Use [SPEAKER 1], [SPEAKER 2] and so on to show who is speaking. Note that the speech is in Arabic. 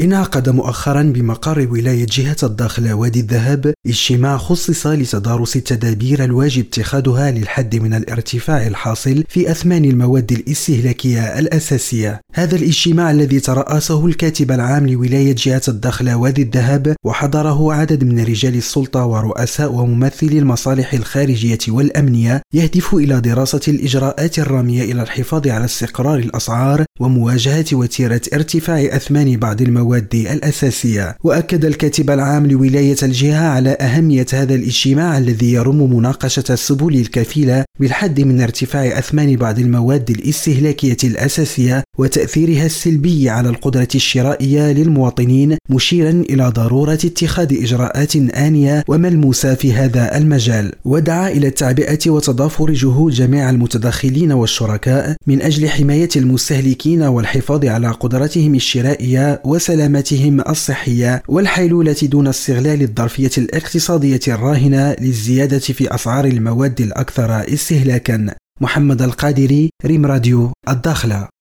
[SPEAKER 1] انعقد مؤخرا بمقر ولاية جهة الداخلة وادي الذهب اجتماع خصص لتدارس التدابير الواجب اتخاذها للحد من الارتفاع الحاصل في أثمان المواد الاستهلاكية الأساسية. هذا الاجتماع الذي ترأسه الكاتب العام لولاية جهة الداخلة وادي الذهب وحضره عدد من رجال السلطة ورؤساء وممثلي المصالح الخارجية والأمنية يهدف إلى دراسة الإجراءات الرامية إلى الحفاظ على استقرار الأسعار ومواجهة وتيرة ارتفاع أثمان بعض المواد المواد الأساسية. وأكد الكاتب العام لولاية الجهة على أهمية هذا الاجتماع الذي يرم مناقشة السبل الكفيلة بالحد من ارتفاع أثمان بعض المواد الاستهلاكية الأساسية وتأثيرها السلبي على القدرة الشرائية للمواطنين مشيرا إلى ضرورة اتخاذ إجراءات آنية وملموسة في هذا المجال. ودعا إلى التعبئة وتضافر جهود جميع المتدخلين والشركاء من أجل حماية المستهلكين والحفاظ على قدرتهم الشرائية وسلامتهم سلامتهم الصحية والحيلولة دون استغلال الظرفية الاقتصادية الراهنة للزيادة في أسعار المواد الأكثر استهلاكا محمد القادري ريم راديو الداخلة.